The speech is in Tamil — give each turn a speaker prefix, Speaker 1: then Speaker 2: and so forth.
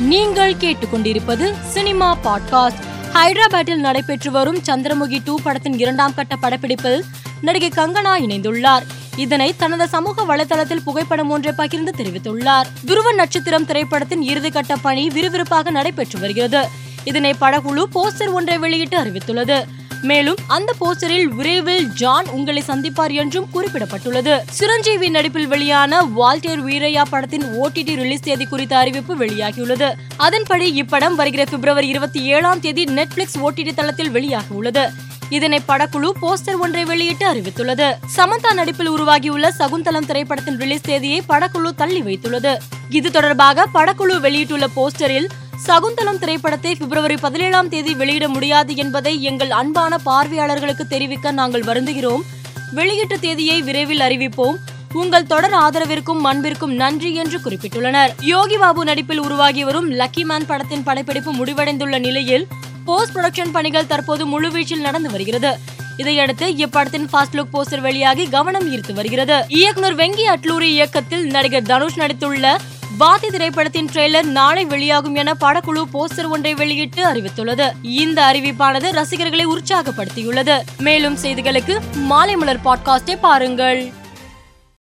Speaker 1: நீங்கள் கேட்டுக்கொண்டிருப்பது சினிமா பாட்காஸ்ட். ஹைதராபாத்தில் நடைபெற்று வரும் சந்திரமுகி டூ படத்தின் இரண்டாம் கட்ட படப்பிடிப்பில் நடிகை கங்கனா இணைந்துள்ளார். இதனை தனது சமூக வலைதளத்தில் புகைப்படம் ஒன்றை பகிர்ந்து தெரிவித்துள்ளார். துருவ நட்சத்திரம் திரைப்படத்தின் இறுதிக்கட்ட பணி விறுவிறுப்பாக நடைபெற்று வருகிறது. இதனை படக்குழு போஸ்டர் ஒன்றை வெளியிட்டு அறிவித்துள்ளது. மேலும் அந்த போஸ்டரில் விரைவில் ஜான் உங்களை சந்திப்பார் என்றும் குறிப்பிடப்பட்டுள்ளது. சிரஞ்சீவி நடிப்பில் வெளியான வால்டேர் வீரையா படத்தின் ஓடிடி ரிலீஸ் தேதி குறித்த அறிவிப்பு வெளியாகியுள்ளது. அதன்படி இப்படம் வருகிற பிப்ரவரி இருபத்தி ஏழாம் தேதி நெட்ஃபிளிக்ஸ் ஓடிடி தளத்தில் வெளியாகியுள்ளது. இதனை படக்குழு போஸ்டர் ஒன்றை வெளியிட்டு அறிவித்துள்ளது. சமந்தா நடிப்பில் உருவாகியுள்ள சகுந்தலம் திரைப்படத்தின் ரிலீஸ் தேதியை படக்குழு தள்ளி வைத்துள்ளது. இது தொடர்பாக படக்குழு வெளியிட்டுள்ள போஸ்டரில் சகுந்தலம் திரைப்படத்தை பிப்ரவரி பதினேழாம் தேதி வெளியிட முடியாது என்பதை எங்கள் அன்பான பார்வையாளர்களுக்கு தெரிவிக்க நாங்கள் வருந்துகிறோம். வெளியீட்டு தேதியை விரைவில் அறிவிப்போம். உங்கள் தொடர் ஆதரவிற்கும் அன்பிற்கும் நன்றி என்று குறிப்பிட்டுள்ளனர். யோகி பாபு நடிப்பில் உருவாகி வரும் லக்கி மேன் படத்தின் படப்பிடிப்பு முடிவடைந்துள்ள நிலையில் போஸ்ட் ப்ரொடக்ஷன் பணிகள் தற்போது முழுவீச்சில் நடந்து வருகிறது. இதையடுத்து இப்படத்தின் ஃபாஸ்ட் லுக் போஸ்டர் வெளியாகி கவனம் ஈர்த்து வருகிறது. இயக்குனர் வெங்கி அட்லூரி இயக்கத்தில் நடிகர் தனுஷ் நடித்துள்ள வாதி திரைப்படத்தின் ட்ரெய்லர் நாளை வெளியாகும் என படக்குழு போஸ்டர் ஒன்றை வெளியிட்டு அறிவித்துள்ளது. இந்த அறிவிப்பானது ரசிகர்களை உற்சாகப்படுத்தியுள்ளது. மேலும் செய்திகளுக்கு மாலை மலர் பாட்காஸ்டை பாருங்கள்.